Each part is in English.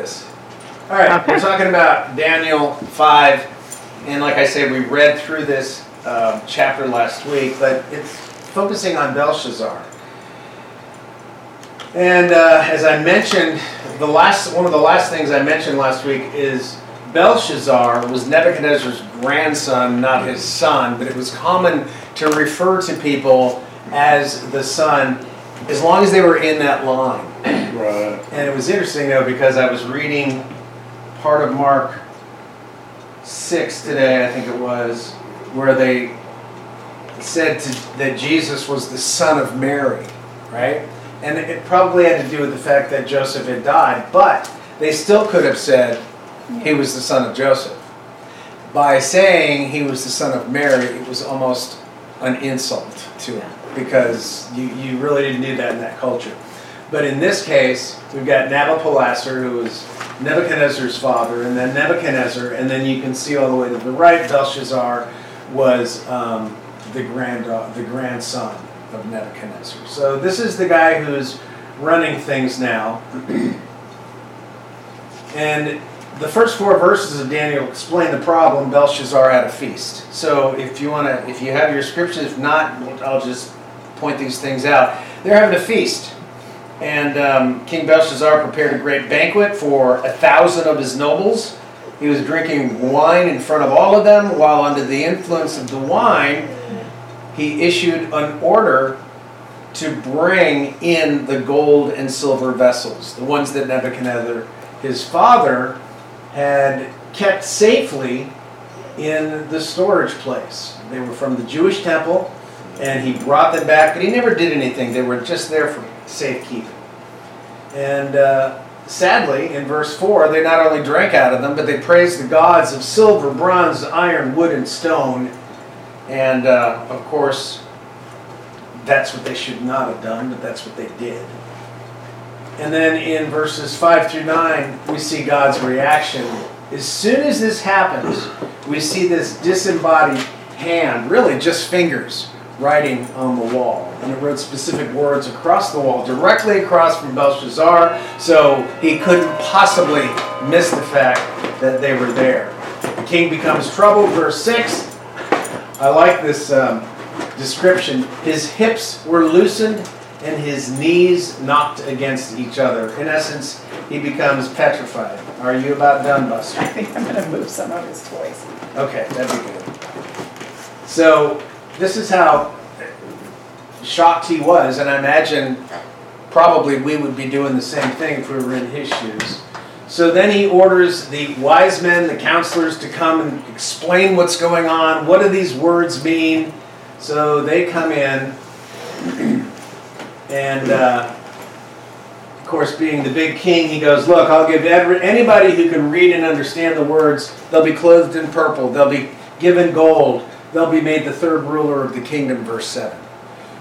this. All right, Okay. we're talking about Daniel 5, and like I said, we read through this um, chapter last week, but it's focusing on Belshazzar. And uh, as I mentioned, the last one of the last things I mentioned last week is Belshazzar was Nebuchadnezzar's grandson, not his son, but it was common to refer to people as the son as long as they were in that line. Right. And it was interesting though because I was reading part of Mark 6 today, I think it was, where they said to, that Jesus was the son of Mary, right? And it- it probably had to do with the fact that Joseph had died, but they still could have said he was the son of Joseph. By saying he was the son of Mary, it was almost an insult to him because you, you really didn't do that in that culture. But in this case, we've got Nabopolassar, who was Nebuchadnezzar's father, and then Nebuchadnezzar, and then you can see all the way to the right, Belshazzar was um, the grand the grandson of Nebuchadnezzar. So this is the guy who's running things now. And the first four verses of Daniel explain the problem. Belshazzar had a feast. So if you want to, if you have your scriptures, if not, I'll just point these things out. They're having a feast. And um, King Belshazzar prepared a great banquet for a thousand of his nobles. He was drinking wine in front of all of them, while under the influence of the wine, he issued an order to bring in the gold and silver vessels, the ones that Nebuchadnezzar, his father, had kept safely in the storage place. They were from the Jewish temple, and he brought them back, but he never did anything. They were just there for safekeeping. And uh, sadly, in verse 4, they not only drank out of them, but they praised the gods of silver, bronze, iron, wood, and stone. And uh, of course, that's what they should not have done, but that's what they did. And then in verses 5 through 9, we see God's reaction. As soon as this happens, we see this disembodied hand, really just fingers, writing on the wall. And it wrote specific words across the wall, directly across from Belshazzar, so he couldn't possibly miss the fact that they were there. The king becomes troubled, verse 6. I like this um, description. His hips were loosened and his knees knocked against each other. In essence, he becomes petrified. Are you about done, Buster? I think I'm gonna move some of his toys. Okay, that'd be good. So, this is how shocked he was, and I imagine probably we would be doing the same thing if we were in his shoes. So then he orders the wise men, the counselors, to come and explain what's going on. What do these words mean? So they come in, and uh, of course, being the big king, he goes, Look, I'll give every, anybody who can read and understand the words, they'll be clothed in purple, they'll be given gold, they'll be made the third ruler of the kingdom, verse 7.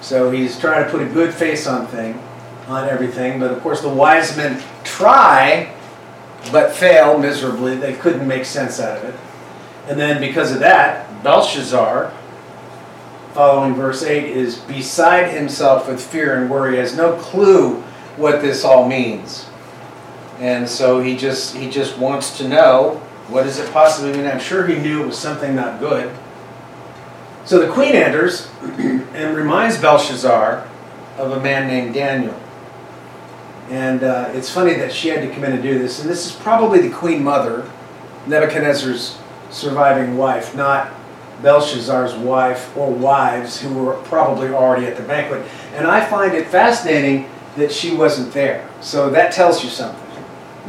So he's trying to put a good face on thing, on everything, but of course the wise men try, but fail miserably. They couldn't make sense out of it. And then because of that, Belshazzar, following verse 8, is beside himself with fear and worry, has no clue what this all means. And so he just he just wants to know what does it possibly mean. I'm sure he knew it was something not good. So the queen enters and reminds Belshazzar of a man named Daniel. And uh, it's funny that she had to come in and do this. And this is probably the queen mother, Nebuchadnezzar's surviving wife, not Belshazzar's wife or wives who were probably already at the banquet. And I find it fascinating that she wasn't there. So that tells you something.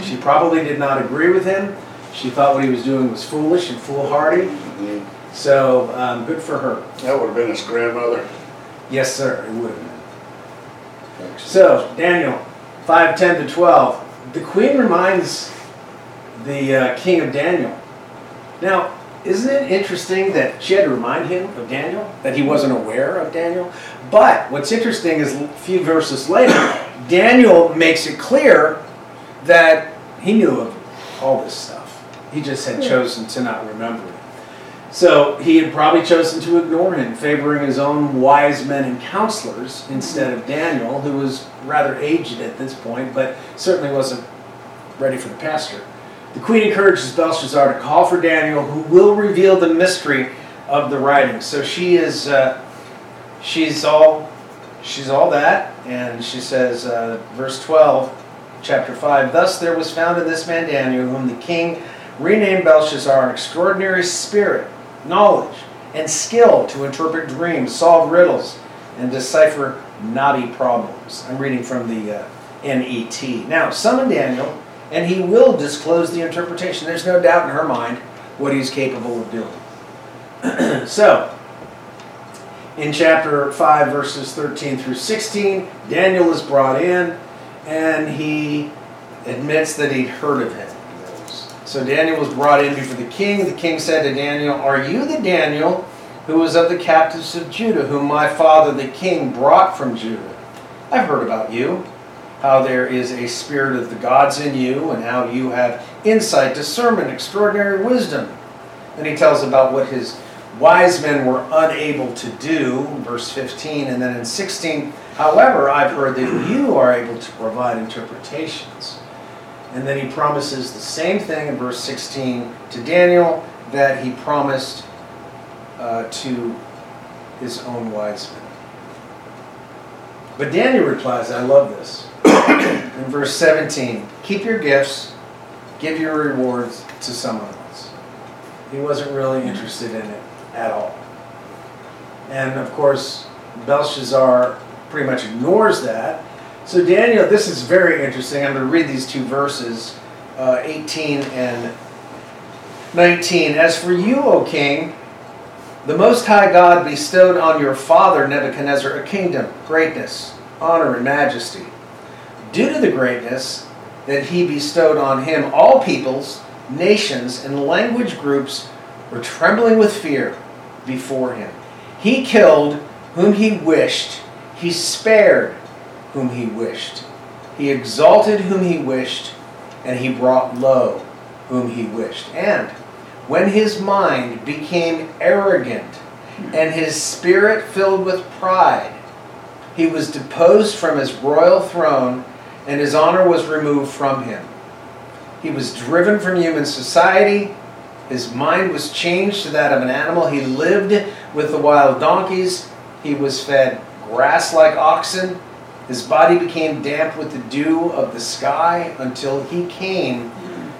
She probably did not agree with him. She thought what he was doing was foolish and foolhardy. So um, good for her. That would have been his grandmother. Yes, sir, it would have been. So, Daniel 5 10 to 12. The queen reminds the uh, king of Daniel. Now, isn't it interesting that she had to remind him of Daniel? That he wasn't aware of Daniel? But what's interesting is a few verses later, Daniel makes it clear that he knew of all this stuff. He just had chosen to not remember it. So he had probably chosen to ignore him, favoring his own wise men and counselors instead of Daniel, who was rather aged at this point, but certainly wasn't ready for the pastor. The queen encourages Belshazzar to call for Daniel, who will reveal the mystery of the writing. So she is, uh, she's all, she's all that, and she says, uh, verse 12, chapter 5, Thus there was found in this man Daniel, whom the king renamed Belteshazzar, an extraordinary spirit, knowledge, and skill to interpret dreams, solve riddles, and decipher knotty problems. I'm reading from the uh, NET. Now, summon Daniel, and he will disclose the interpretation. There's no doubt in her mind what he's capable of doing. so, in chapter 5, verses 13 through 16, Daniel is brought in, and he admits that he'd heard of him. So Daniel was brought in before the king. The king said to Daniel, Are you the Daniel who was of the captives of Judah, whom my father the king brought from Judah? I've heard about you, how there is a spirit of the gods in you, and how you have insight, discernment, extraordinary wisdom. Then he tells about what his wise men were unable to do, verse 15, and then in 16, however, I've heard that you are able to provide interpretations. And then he promises the same thing in verse 16 to Daniel that he promised uh, to his own wise men. But Daniel replies, I love this. in verse 17, keep your gifts, give your rewards to someone else. He wasn't really interested in it at all. And of course, Belshazzar pretty much ignores that so, Daniel, this is very interesting. I'm going to read these two verses, uh, 18 and 19. As for you, O king, the Most High God bestowed on your father Nebuchadnezzar a kingdom, greatness, honor, and majesty. Due to the greatness that he bestowed on him, all peoples, nations, and language groups were trembling with fear before him. He killed whom he wished, he spared whom he wished. He exalted whom he wished, and he brought low whom he wished. And when his mind became arrogant and his spirit filled with pride, he was deposed from his royal throne, and his honor was removed from him. He was driven from human society. His mind was changed to that of an animal. He lived with the wild donkeys. He was fed grass like oxen his body became damp with the dew of the sky until he came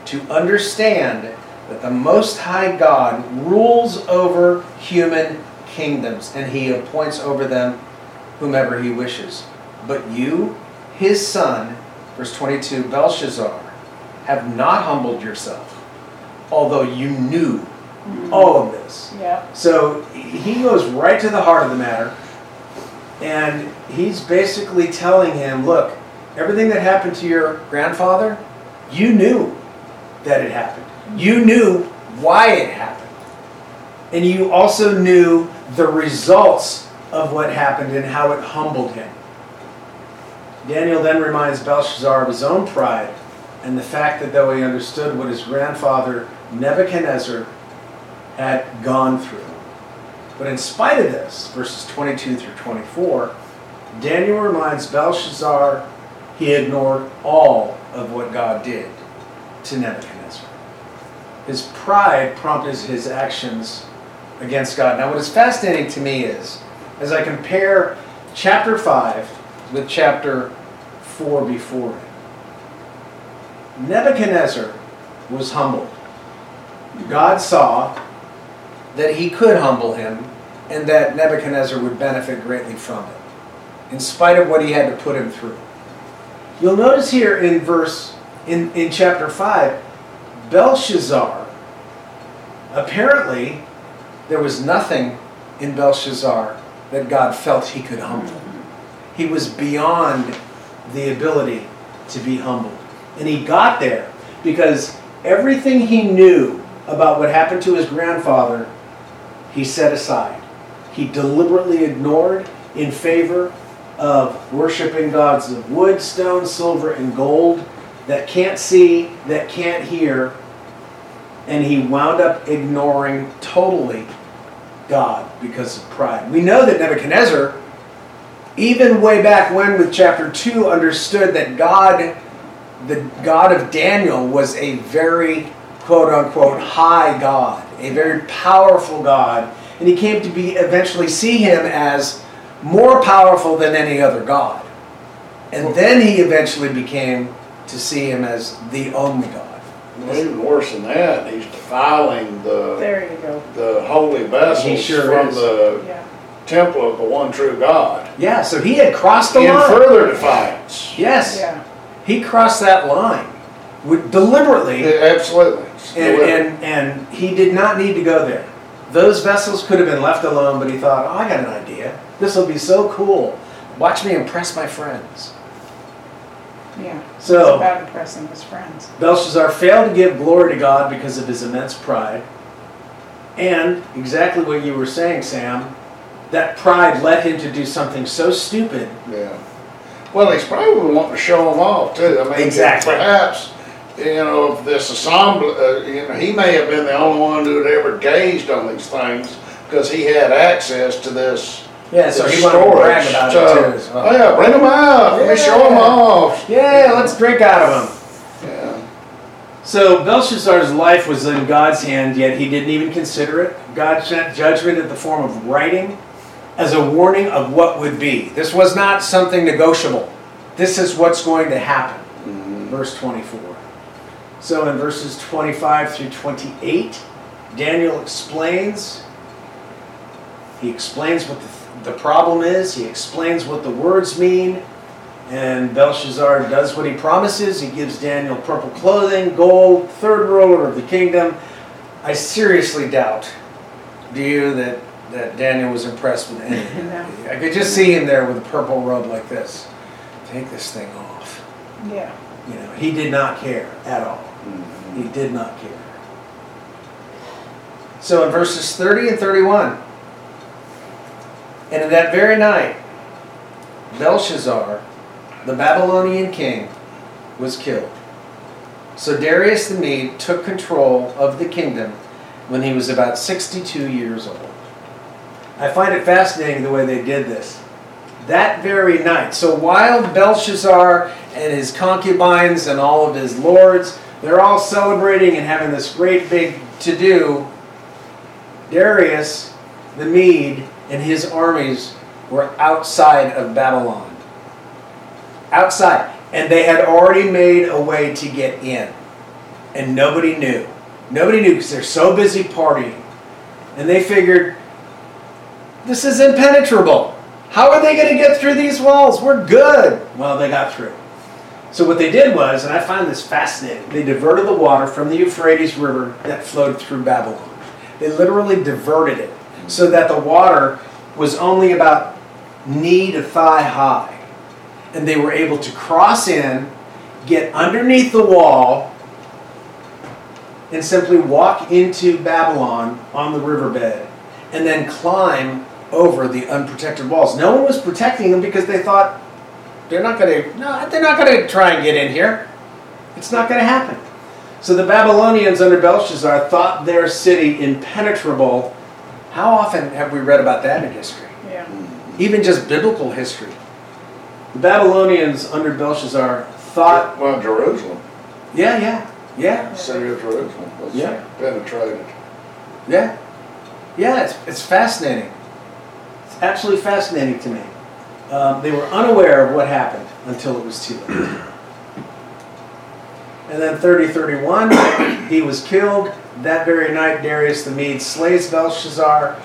to understand that the Most High God rules over human kingdoms and he appoints over them whomever he wishes. But you, his son, verse 22, Belshazzar, have not humbled yourself, although you knew mm-hmm. all of this. Yeah. So he goes right to the heart of the matter. And he's basically telling him, look, everything that happened to your grandfather, you knew that it happened. You knew why it happened. And you also knew the results of what happened and how it humbled him. Daniel then reminds Belshazzar of his own pride and the fact that though he understood what his grandfather Nebuchadnezzar had gone through, but in spite of this, verses 22 through 24, Daniel reminds Belshazzar he ignored all of what God did to Nebuchadnezzar. His pride prompted his actions against God. Now, what is fascinating to me is, as I compare chapter 5 with chapter 4 before it, Nebuchadnezzar was humbled. God saw that he could humble him and that Nebuchadnezzar would benefit greatly from it, in spite of what he had to put him through. You'll notice here in verse, in, in chapter 5, Belshazzar, apparently there was nothing in Belshazzar that God felt he could humble. He was beyond the ability to be humbled. And he got there because everything he knew about what happened to his grandfather he set aside. He deliberately ignored in favor of worshiping gods of wood, stone, silver, and gold that can't see, that can't hear, and he wound up ignoring totally God because of pride. We know that Nebuchadnezzar, even way back when with chapter 2, understood that God the God of Daniel was a very quote unquote high God, a very powerful God, and he came to be eventually see him as more powerful than any other God. And then he eventually became to see him as the only God. Well, even worse than that, he's defiling the, There you go. the holy He vessels sure from is. the Yeah. temple of the one true God. Yeah, so he had crossed the In line. further defiance. Yes, Yeah. he crossed that line with, deliberately, Yeah, Absolutely. and, and, and he did not need to go there. Those vessels could have been left alone, but he thought, oh, I got an idea. This will be so cool. Watch me impress my friends. Yeah. It's So, about impressing his friends. Belshazzar failed to give glory to God because of his immense pride. And exactly what you were saying, Sam, that pride led him to do something so stupid. Yeah. Well, he's probably wanting to show them off too. I mean, Exactly. perhaps, you know, if this ensemble, uh, you know, he may have been the only one who had ever gazed on these things because he had access to this. Yeah, so this he wanted to brag storage. about So, it too. as well. Oh yeah, bring them out. Let me show them off. Yeah, let's drink out of them. Yeah. So Belshazzar's life was in God's hand, yet he didn't even consider it. God sent judgment in the form of writing as a warning of what would be. This was not something negotiable. This is what's going to happen. Verse 24. So in verses 25 through 28, Daniel explains. He explains what the, the problem is, he explains what the words mean, and Belshazzar does what he promises. He gives Daniel purple clothing, gold, third ruler of the kingdom. I seriously doubt, do you, that, that Daniel was impressed with any of it. No. I could just see him there with a purple robe like this. Take this thing off. Yeah. You know, he did not care at all. Mm-hmm. He did not care. So in verses 30 and 31, and in that very night, Belshazzar, the Babylonian king, was killed. So Darius the Mede took control of the kingdom when he was about 62 years old. I find it fascinating the way they did this. That very night. So while Belshazzar and his concubines and all of his lords, they're all celebrating and having this great big to do, Darius the Mede and his armies were outside of Babylon. Outside. And they had already made a way to get in. And nobody knew. Nobody knew because they're so busy partying. And they figured, this is impenetrable. How are they going to get through these walls? We're good. Well, they got through. So what they did was, and I find this fascinating, they diverted the water from the Euphrates River that flowed through Babylon. They literally diverted it so that the water was only about knee to thigh high. And they were able to cross in, get underneath the wall, and simply walk into Babylon on the riverbed, and then climb over the unprotected walls. No one was protecting them because they thought they're not going to. No, they're not going to try and get in here. It's not going to happen. So the Babylonians under Belshazzar thought their city impenetrable. How often have we read about that in history? Yeah. Hmm. Even just biblical history. The Babylonians under Belshazzar thought, Well, Jerusalem, yeah, yeah, yeah, city of Jerusalem was Yeah. penetrated. yeah, yeah. It's, it's fascinating. It's absolutely fascinating to me. Um, they were unaware of what happened until it was too late. And then 3031, he was killed. That very night, Darius the Mede slays Belshazzar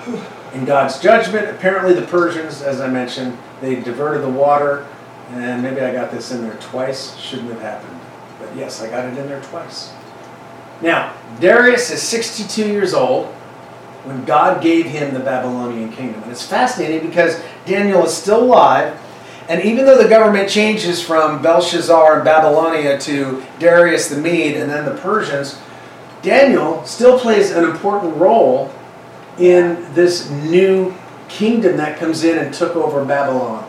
in God's judgment. Apparently, the Persians, as I mentioned, they diverted the water. And maybe I got this in there twice. Shouldn't have happened. But yes, I got it in there twice. Now, Darius is 62 years old when God gave him the Babylonian kingdom. And it's fascinating because Daniel is still alive. And even though the government changes from Belshazzar and Babylonia to Darius the Mede and then the Persians, Daniel still plays an important role in this new kingdom that comes in and took over Babylon.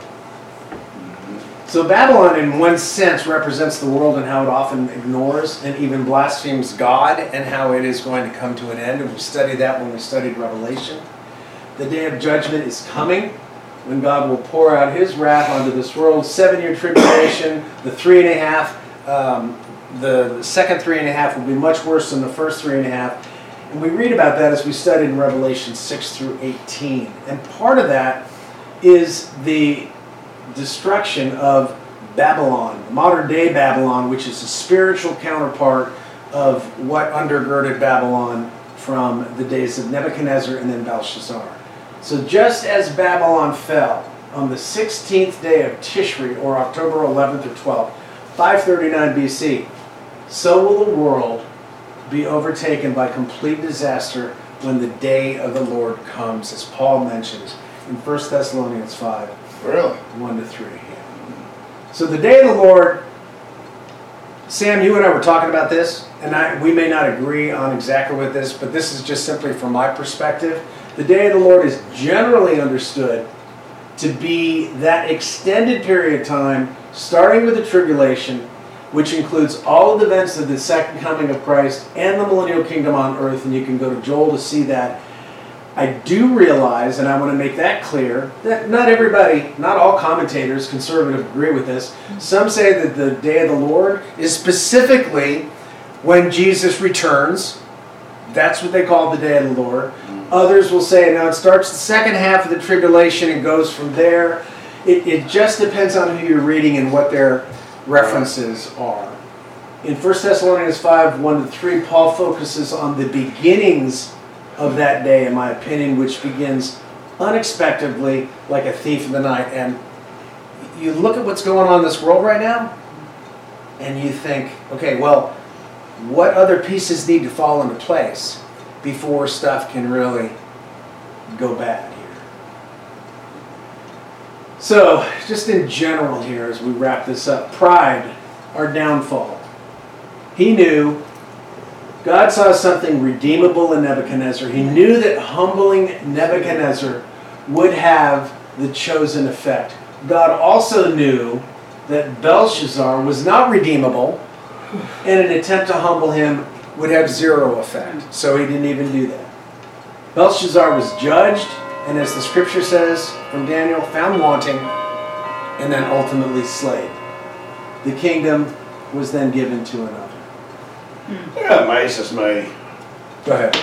So Babylon, in one sense, represents the world and how it often ignores and even blasphemes God and how it is going to come to an end. And we studied that when we studied Revelation. The day of judgment is coming when God will pour out his wrath onto this world. Seven year tribulation, the three and a half um, the second three and a half will be much worse than the first three and a half. And we read about that as we studied in Revelation 6 through 18. And part of that is the destruction of Babylon, modern day Babylon, which is a spiritual counterpart of what undergirded Babylon from the days of Nebuchadnezzar and then Belshazzar. So just as Babylon fell on the 16th day of Tishri, or October 11th or 12th, 539 BC, so will the world be overtaken by complete disaster when the day of the Lord comes, as Paul mentions in 1 Thessalonians 5 Really? 1 to 3. Yeah. So the day of the Lord, Sam, you and I were talking about this, and I, we may not agree on exactly what this, but this is just simply from my perspective. The day of the Lord is generally understood to be that extended period of time, starting with the tribulation, which includes all of the events of the second coming of Christ and the millennial kingdom on earth, and you can go to Joel to see that. I do realize, and I want to make that clear, that not everybody, not all commentators, conservative, agree with this. Some say that the day of the Lord is specifically when Jesus returns. That's what they call the day of the Lord. Others will say, no, it starts the second half of the tribulation and goes from there. It, it just depends on who you're reading and what their references are. In 1 Thessalonians 5 1 to 3, Paul focuses on the beginnings of that day, in my opinion, which begins unexpectedly like a thief in the night. And you look at what's going on in this world right now, and you think, okay, well, what other pieces need to fall into place before stuff can really go bad here? So, just in general here, as we wrap this up, pride, our downfall. He knew God saw something redeemable in Nebuchadnezzar. He knew that humbling Nebuchadnezzar would have the chosen effect. God also knew that Belshazzar was not redeemable, and an attempt to humble him would have zero effect. So he didn't even do that. Belshazzar was judged, and as the scripture says from Daniel, found wanting, and then ultimately slain. The kingdom was then given to another. That amazes me. Go ahead.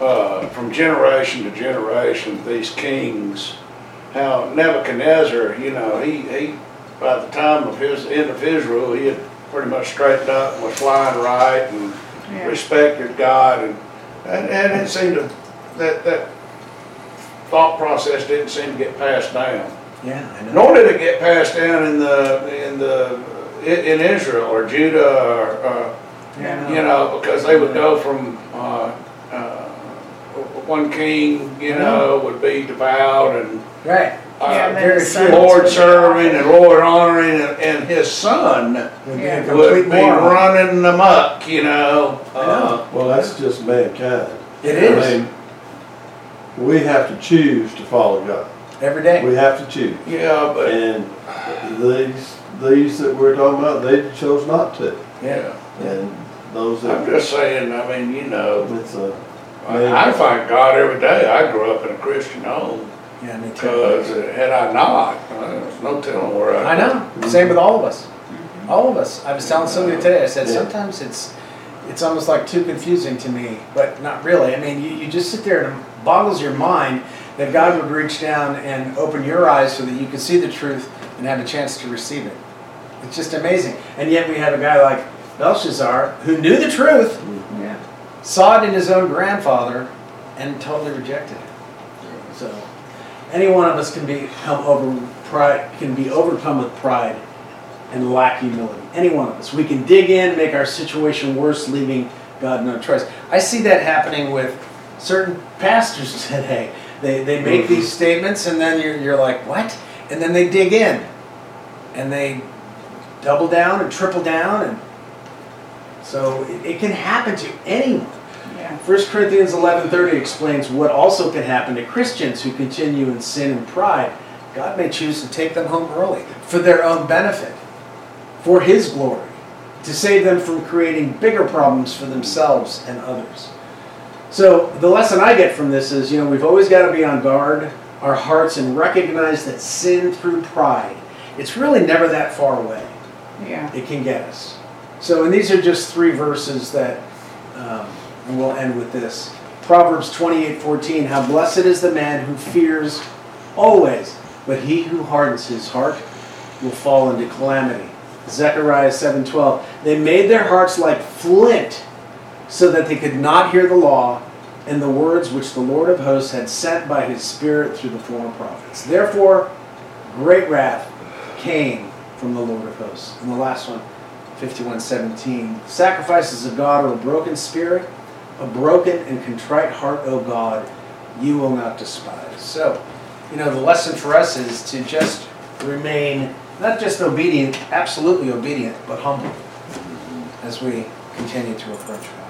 uh, from generation to generation, these kings, how Nebuchadnezzar, you know, he, he, by the time of his end of his rule, he had pretty much straightened up and was flying right and Yeah. respected God and, and, and it seemed to, that, that thought process didn't seem to get passed down. Yeah, I know. Nor did it get passed down in the, in the, in Israel or Judah or, uh, Yeah, you know, because they would go from, uh, uh, one king, you know, would be devout and, Right. uh, Yeah, and then very his few. sons Lord serving and Lord honoring, and, and his son Would be Yeah. a would be moron. running amok, you know. Uh, Well, that's just mankind. It I mean, we have to choose to follow God. every day. We have to choose. yeah, but, And these, these that we're talking about, they chose not to. yeah, And those I'm that, just saying, I mean, you know, it's a, I I thank God every day. I grew up in a Christian home, Yeah, me too. because had I not, uh, there's no telling where I I'd. know. Same with all of us. All of us. I was telling somebody today. I said Yeah. sometimes it's it's almost like too confusing to me, but not really. I mean, you, you just sit there and it boggles your mind that God would reach down and open your eyes so that you could see the truth and have a chance to receive it. It's just amazing. And yet we have a guy like Belshazzar who knew the truth, Yeah. saw it in his own grandfather, and totally rejected it. So, any one of us can become over pride, can be overcome with pride and lack humility. Any one of us. We can dig in, make our situation worse, leaving God no choice. I see that happening with certain pastors today. They, they make mm-hmm. these statements, and then you're, you're like, what? And then they dig in, and they double down and triple down, and so it, it can happen to anyone. Yeah. 1 Corinthians 11:30 explains what also can happen to Christians who continue in sin and pride. God may choose to take them home early for their own benefit, for his glory, to save them from creating bigger problems for themselves and others. So, the lesson I get from this is, you know, we've always got to be on guard our hearts and recognize that sin through pride, it's really never that far away. Yeah. It can get us. So, and these are just three verses that, um, and we'll end with this. Proverbs 28 14, how blessed is the man who fears always, but he who hardens his heart will fall into calamity. Zechariah 7 12, they made their hearts like flint so that they could not hear the law and the words which the Lord of hosts had sent by his Spirit through the former prophets. Therefore, great wrath came from the Lord of hosts. And the last one, 5117. Sacrifices of God are a broken spirit, a broken and contrite heart, O God, you will not despise. So, you know, the lesson for us is to just remain not just obedient, absolutely obedient, but humble as we continue to approach God.